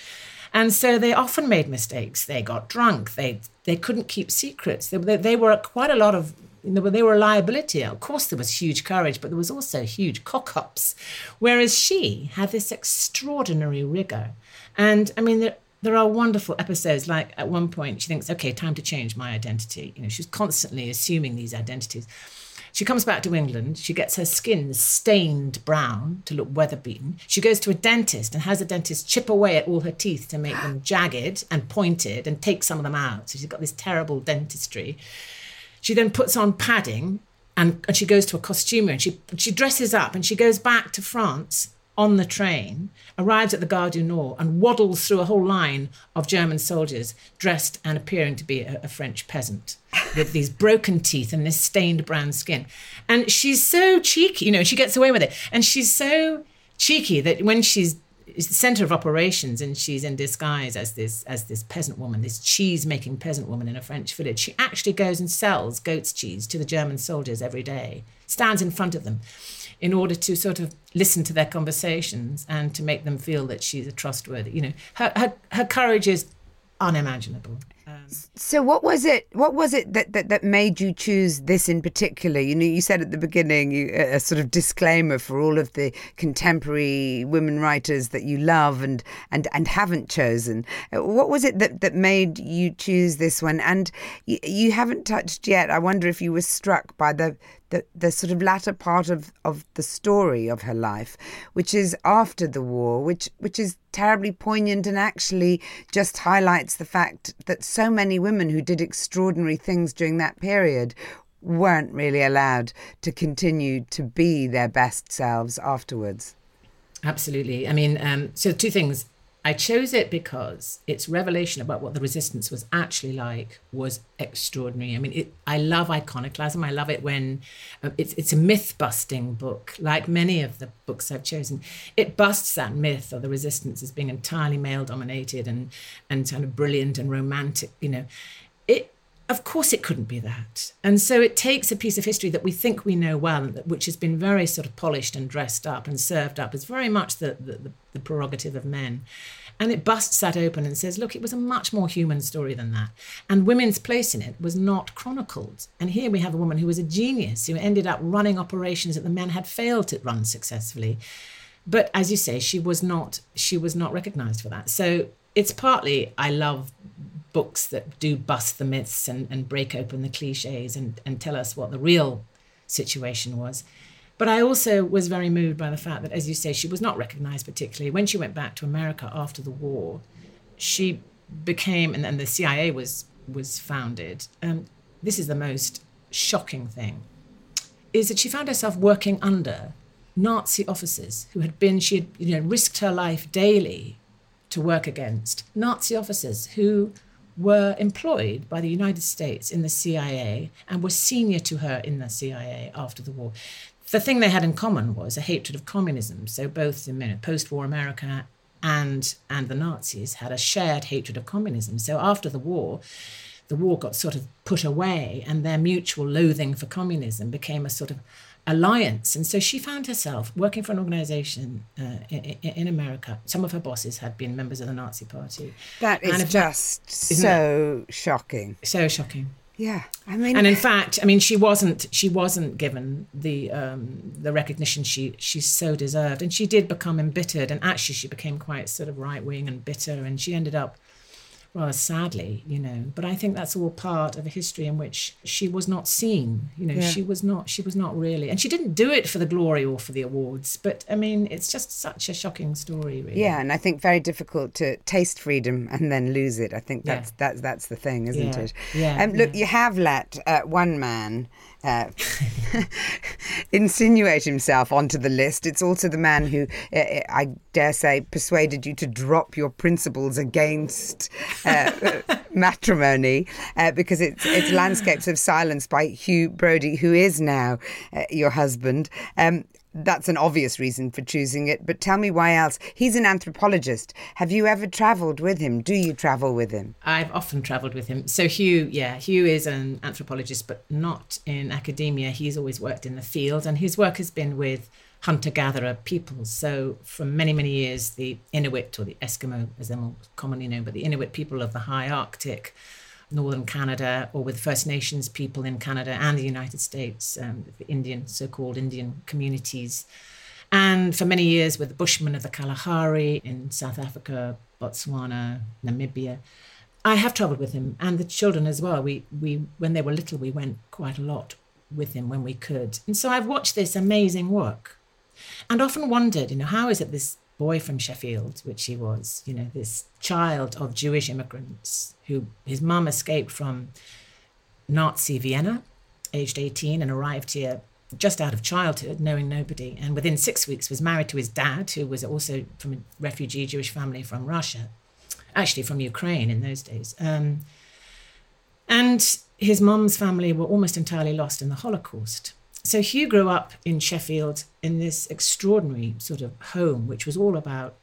and so they often made mistakes. They got drunk. They they couldn't keep secrets. They, they, they were quite a lot of you know, they were a liability. Of course, there was huge courage, but there was also huge cock ups. Whereas she had this extraordinary rigor. And I mean, there are wonderful episodes like at one point she thinks okay time to change my identity you know she's constantly assuming these identities she comes back to england she gets her skin stained brown to look weather beaten she goes to a dentist and has a dentist chip away at all her teeth to make them *gasps* jagged and pointed and take some of them out so she's got this terrible dentistry she then puts on padding and, and she goes to a costumer and she she dresses up and she goes back to france on the train, arrives at the Gare du Nord, and waddles through a whole line of German soldiers dressed and appearing to be a, a French peasant with these broken teeth and this stained brown skin. And she's so cheeky, you know, she gets away with it. And she's so cheeky that when she's the center of operations and she's in disguise as this as this peasant woman this cheese making peasant woman in a french village she actually goes and sells goat's cheese to the german soldiers every day stands in front of them in order to sort of listen to their conversations and to make them feel that she's a trustworthy. You know, her her, her courage is unimaginable. Um, so what was it? What was it that, that that made you choose this in particular? You know, you said at the beginning you, a sort of disclaimer for all of the contemporary women writers that you love and and and haven't chosen. What was it that that made you choose this one? And you, you haven't touched yet. I wonder if you were struck by the the, the sort of latter part of, of the story of her life, which is after the war, which which is terribly poignant and actually just highlights the fact that so many women who did extraordinary things during that period weren't really allowed to continue to be their best selves afterwards. Absolutely. I mean, um, so two things. I chose it because its revelation about what the resistance was actually like was extraordinary. I mean, it, I love iconoclasm. I love it when uh, it's it's a myth busting book, like many of the books I've chosen. It busts that myth of the resistance as being entirely male dominated and and kind of brilliant and romantic. You know, it of course it couldn't be that. And so it takes a piece of history that we think we know well, which has been very sort of polished and dressed up and served up as very much the, the, the prerogative of men. And it busts that open and says, look, it was a much more human story than that. And women's place in it was not chronicled. And here we have a woman who was a genius, who ended up running operations that the men had failed to run successfully. But as you say, she was not she was not recognized for that. So it's partly I love books that do bust the myths and, and break open the cliches and, and tell us what the real situation was. But I also was very moved by the fact that, as you say, she was not recognized particularly. When she went back to America after the war, she became, and, and the CIA was, was founded. Um, this is the most shocking thing, is that she found herself working under Nazi officers who had been, she had you know, risked her life daily to work against, Nazi officers who were employed by the United States in the CIA and were senior to her in the CIA after the war. The thing they had in common was a hatred of communism. So both the you know, post-war America and and the Nazis had a shared hatred of communism. So after the war, the war got sort of put away, and their mutual loathing for communism became a sort of alliance. And so she found herself working for an organization uh, in, in, America. Some of her bosses had been members of the Nazi Party. That is just so shocking. So shocking. Yeah, I mean, and in fact, I mean, she wasn't she wasn't given the um, the recognition she she so deserved, and she did become embittered, and actually, she became quite sort of right wing and bitter, and she ended up rather sadly, you know. But I think that's all part of a history in which she was not seen. You know, yeah. she was not she was not really, and she didn't do it for the glory or for the awards. But I mean, it's just such a shocking story, really. Yeah, and I think very difficult to taste freedom and then lose it. I think that's yeah. that's that's the thing, isn't yeah. it? Yeah. Um, look, you have let uh, one man uh, *laughs* insinuate himself onto the list. It's also the man who, uh, uh, I dare say, persuaded you to drop your principles against uh, *laughs* matrimony uh, because it's, it's Landscapes of Silence by Hugh Brody, who is now uh, your husband. Um, that's an obvious reason for choosing it, but tell me why else. He's an anthropologist. Have you ever travelled with him? Do you travel with him? I've often travelled with him. So Hugh, yeah, Hugh is an anthropologist, but not in academia. He's always worked in the field, and his work has been with hunter-gatherer peoples. So for many, many years, the Inuit or the Eskimo, as they're more commonly known, but the Inuit people of the high Arctic northern Canada or with First Nations people in Canada and the United States, um, Indian, so called Indian communities. And for many years with the Bushmen of the Kalahari in South Africa, Botswana, Namibia. I have travelled with him and the children as well. We, we, when they were little, we went quite a lot with him when we could. And so I've watched this amazing work and often wondered, you know, how is it this boy from Sheffield, which he was, you know, this child of Jewish immigrants who his mum escaped from Nazi Vienna, aged 18, and arrived here just out of childhood, knowing nobody. And within six weeks was married to his dad, who was also from a refugee Jewish family from Russia, actually from Ukraine in those days. Um, and his mum's family were almost entirely lost in the Holocaust so Hugh grew up in Sheffield in this extraordinary sort of home, which was all about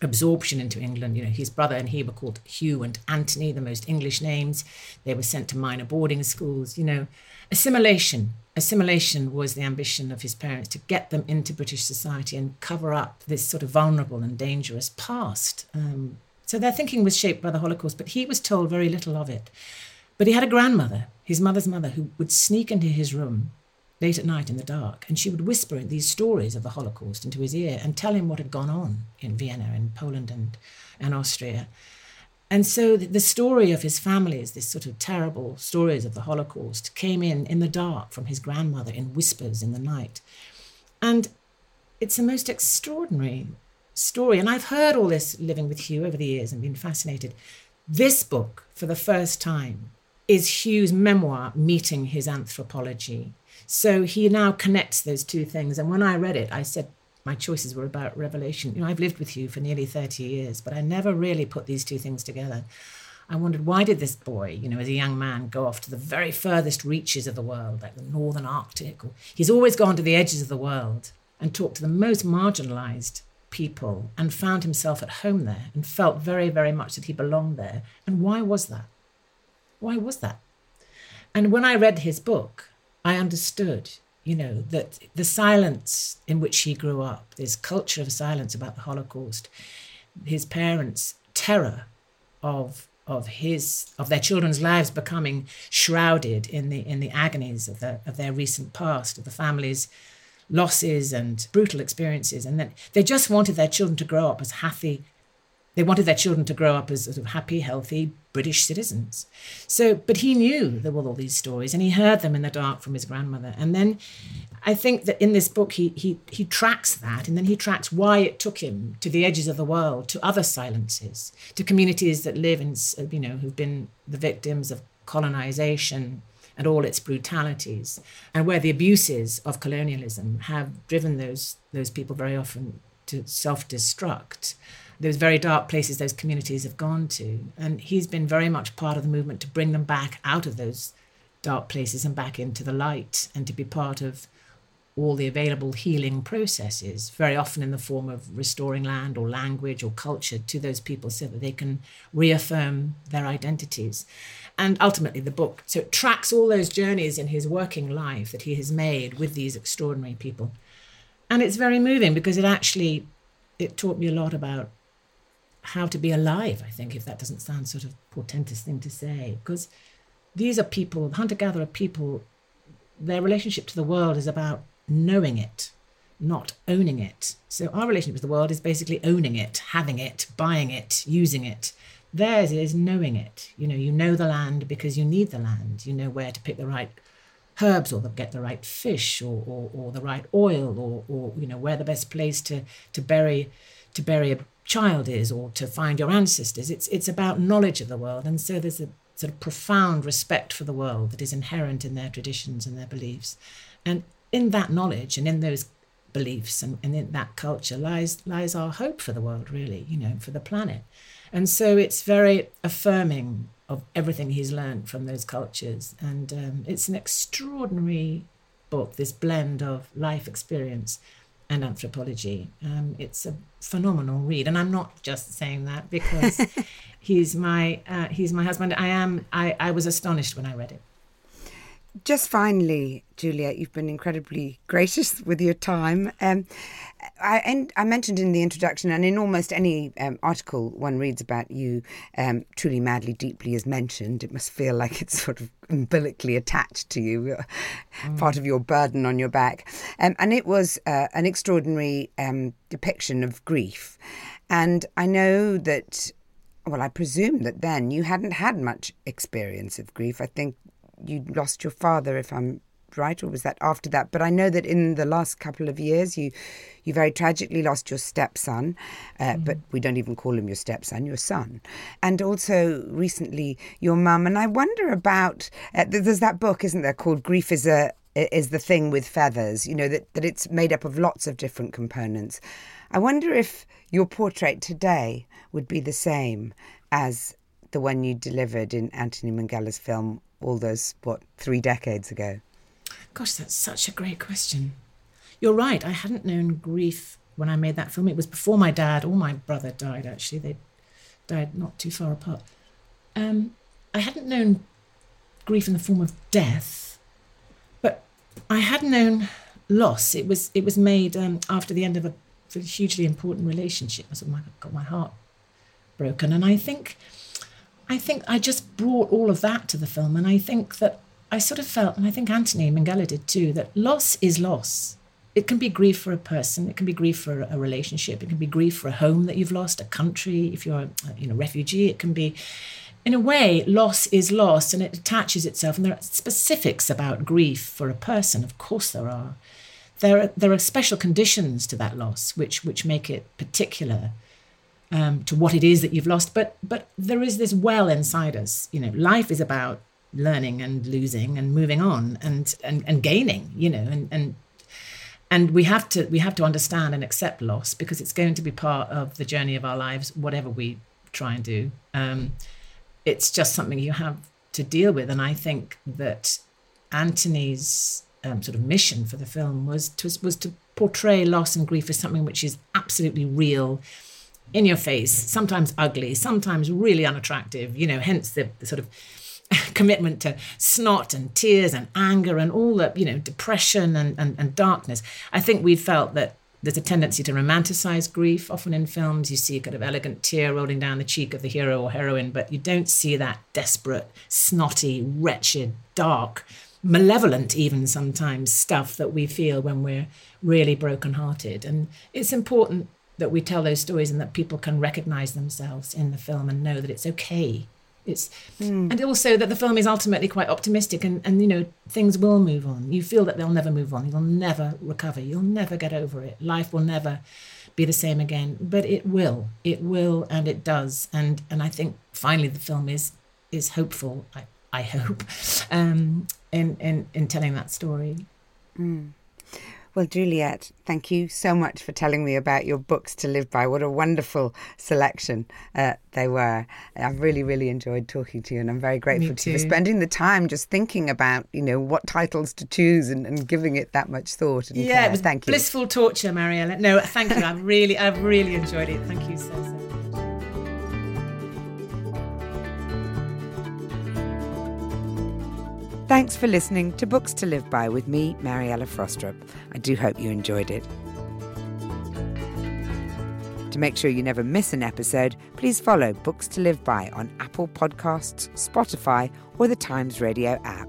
absorption into England. You know, his brother and he were called Hugh and Anthony, the most English names. They were sent to minor boarding schools. You know, assimilation. Assimilation was the ambition of his parents to get them into British society and cover up this sort of vulnerable and dangerous past. Um, so their thinking was shaped by the Holocaust, but he was told very little of it. But he had a grandmother, his mother's mother, who would sneak into his room late at night in the dark, and she would whisper these stories of the Holocaust into his ear and tell him what had gone on in Vienna and Poland and, and Austria. And so the story of his families, this sort of terrible stories of the Holocaust, came in in the dark from his grandmother in whispers in the night. And it's a most extraordinary story. And I've heard all this living with Hugh over the years and been fascinated. This book, for the first time, is Hugh's memoir meeting his anthropology. So he now connects those two things. And when I read it, I said, my choices were about revelation. You know, I've lived with you for nearly 30 years, but I never really put these two things together. I wondered why did this boy, you know, as a young man, go off to the very furthest reaches of the world, like the northern Arctic? He's always gone to the edges of the world and talked to the most marginalized people and found himself at home there and felt very, very much that he belonged there. And why was that? Why was that? And when I read his book, I understood, you know, that the silence in which he grew up, this culture of silence about the Holocaust, his parents' terror of of his of their children's lives becoming shrouded in the in the agonies of the of their recent past, of the family's losses and brutal experiences, and that they just wanted their children to grow up as happy they wanted their children to grow up as sort of happy, healthy British citizens. So, but he knew there were all these stories, and he heard them in the dark from his grandmother. And then, I think that in this book he he he tracks that, and then he tracks why it took him to the edges of the world, to other silences, to communities that live in, you know, who've been the victims of colonization and all its brutalities, and where the abuses of colonialism have driven those those people very often to self-destruct. Those very dark places those communities have gone to, and he's been very much part of the movement to bring them back out of those dark places and back into the light, and to be part of all the available healing processes, very often in the form of restoring land or language or culture to those people so that they can reaffirm their identities. And ultimately, the book so it tracks all those journeys in his working life that he has made with these extraordinary people. And it's very moving because it actually it taught me a lot about how to be alive, I think, if that doesn't sound sort of portentous thing to say. Because these are people, hunter-gatherer people, their relationship to the world is about knowing it, not owning it. So our relationship with the world is basically owning it, having it, buying it, using it. Theirs is knowing it. You know, you know the land because you need the land. You know where to pick the right herbs or get the right fish or, or, or the right oil or, or you know where the best place to, to bury to bury a child is or to find your ancestors. It's it's about knowledge of the world. And so there's a sort of profound respect for the world that is inherent in their traditions and their beliefs. And in that knowledge and in those beliefs and, and in that culture lies lies our hope for the world really you know for the planet and so it's very affirming of everything he's learned from those cultures and um, it's an extraordinary book this blend of life experience and anthropology. Um, it's a phenomenal read and i'm not just saying that because *laughs* he's my uh, he's my husband. I am I, I was astonished when i read it just finally, Juliet, you've been incredibly gracious *laughs* with your time. Um, I, and I mentioned in the introduction, and in almost any um, article one reads about you, um, truly, madly, deeply is mentioned. It must feel like it's *laughs* sort of umbilically attached to you, mm. part of your burden on your back. Um, and it was uh, an extraordinary um, depiction of grief. And I know that well, I presume that then you hadn't had much experience of grief. I think you lost your father, if I'm right, or was that after that? But I know that in the last couple of years, you you very tragically lost your stepson, uh, mm. but we don't even call him your stepson, your son, and also recently your mum. And I wonder about uh, there's that book, isn't there, called "Grief is a is the thing with feathers." You know that that it's made up of lots of different components. I wonder if your portrait today would be the same as the one you delivered in Anthony Minghella film all those, what, three decades ago? Gosh, that's such a great question. You're right. I hadn't known grief when I made that film. It was before my dad or my brother died, actually. They died not too far apart. Um, I hadn't known grief in the form of death, but I had known loss. It was it was made um, after the end of a hugely important relationship. I sort of got my heart broken, and I think I think I just brought all of that to the film. And I think that I sort of felt, and I think Anthony Minghella did too, that loss is loss. It can be grief for a person, it can be grief for a relationship, it can be grief for a home that you've lost, a country, if you're a you know, refugee, it can be in a way, loss is loss and it attaches itself. And there are specifics about grief for a person, of course there are. There are, there are special conditions to that loss which, which make it particular um, to what it is that you've lost. But but there is this well inside us. You know, life is about learning and losing and moving on and and, and gaining. You know, and and and we have to we have to understand and accept loss because it's going to be part of the journey of our lives, whatever we try and do. Um, it's just something you have to deal with, and I think that Anthony's um, sort of mission for the film was to was to portray loss and grief as something which is absolutely real in your face, sometimes ugly, sometimes really unattractive, you know, hence the, the sort of *laughs* commitment to snot and tears and anger and all the, you know, depression and, and, and darkness. I think we felt that there's a tendency to romanticize grief. Often in films, you see a kind of elegant tear rolling down the cheek of the hero or heroine, but you don't see that desperate, snotty, wretched, dark, malevolent, even sometimes stuff that we feel when we're really brokenhearted. And it's important that we tell those stories and that people can recognize themselves in the film and know that it's okay. It's mm. and also that the film is ultimately quite optimistic and and you know things will move on. You feel that they'll never move on. You'll never recover. You'll never get over it. Life will never be the same again. But it will. It will and it does. And and i think finally the film is is hopeful i i hope *laughs* um in in, in telling that story. Mm. Well, Juliet, thank you so much for telling me about your books to live by. What a wonderful selection uh, they were. I've really, really enjoyed talking to you, and I'm very grateful to you for spending the time just thinking about, you know, what titles to choose and, and giving it that much thought. And yeah, care. it was thank blissful you. torture, Mariella. No, thank you. I've really, I've really enjoyed it. Thank you so, so Thanks for listening to Books to Live By with me, Mariella Frostrup. I do hope you enjoyed it. To make sure you never miss an episode, please follow Books to Live By on Apple Podcasts, Spotify, or the Times Radio app.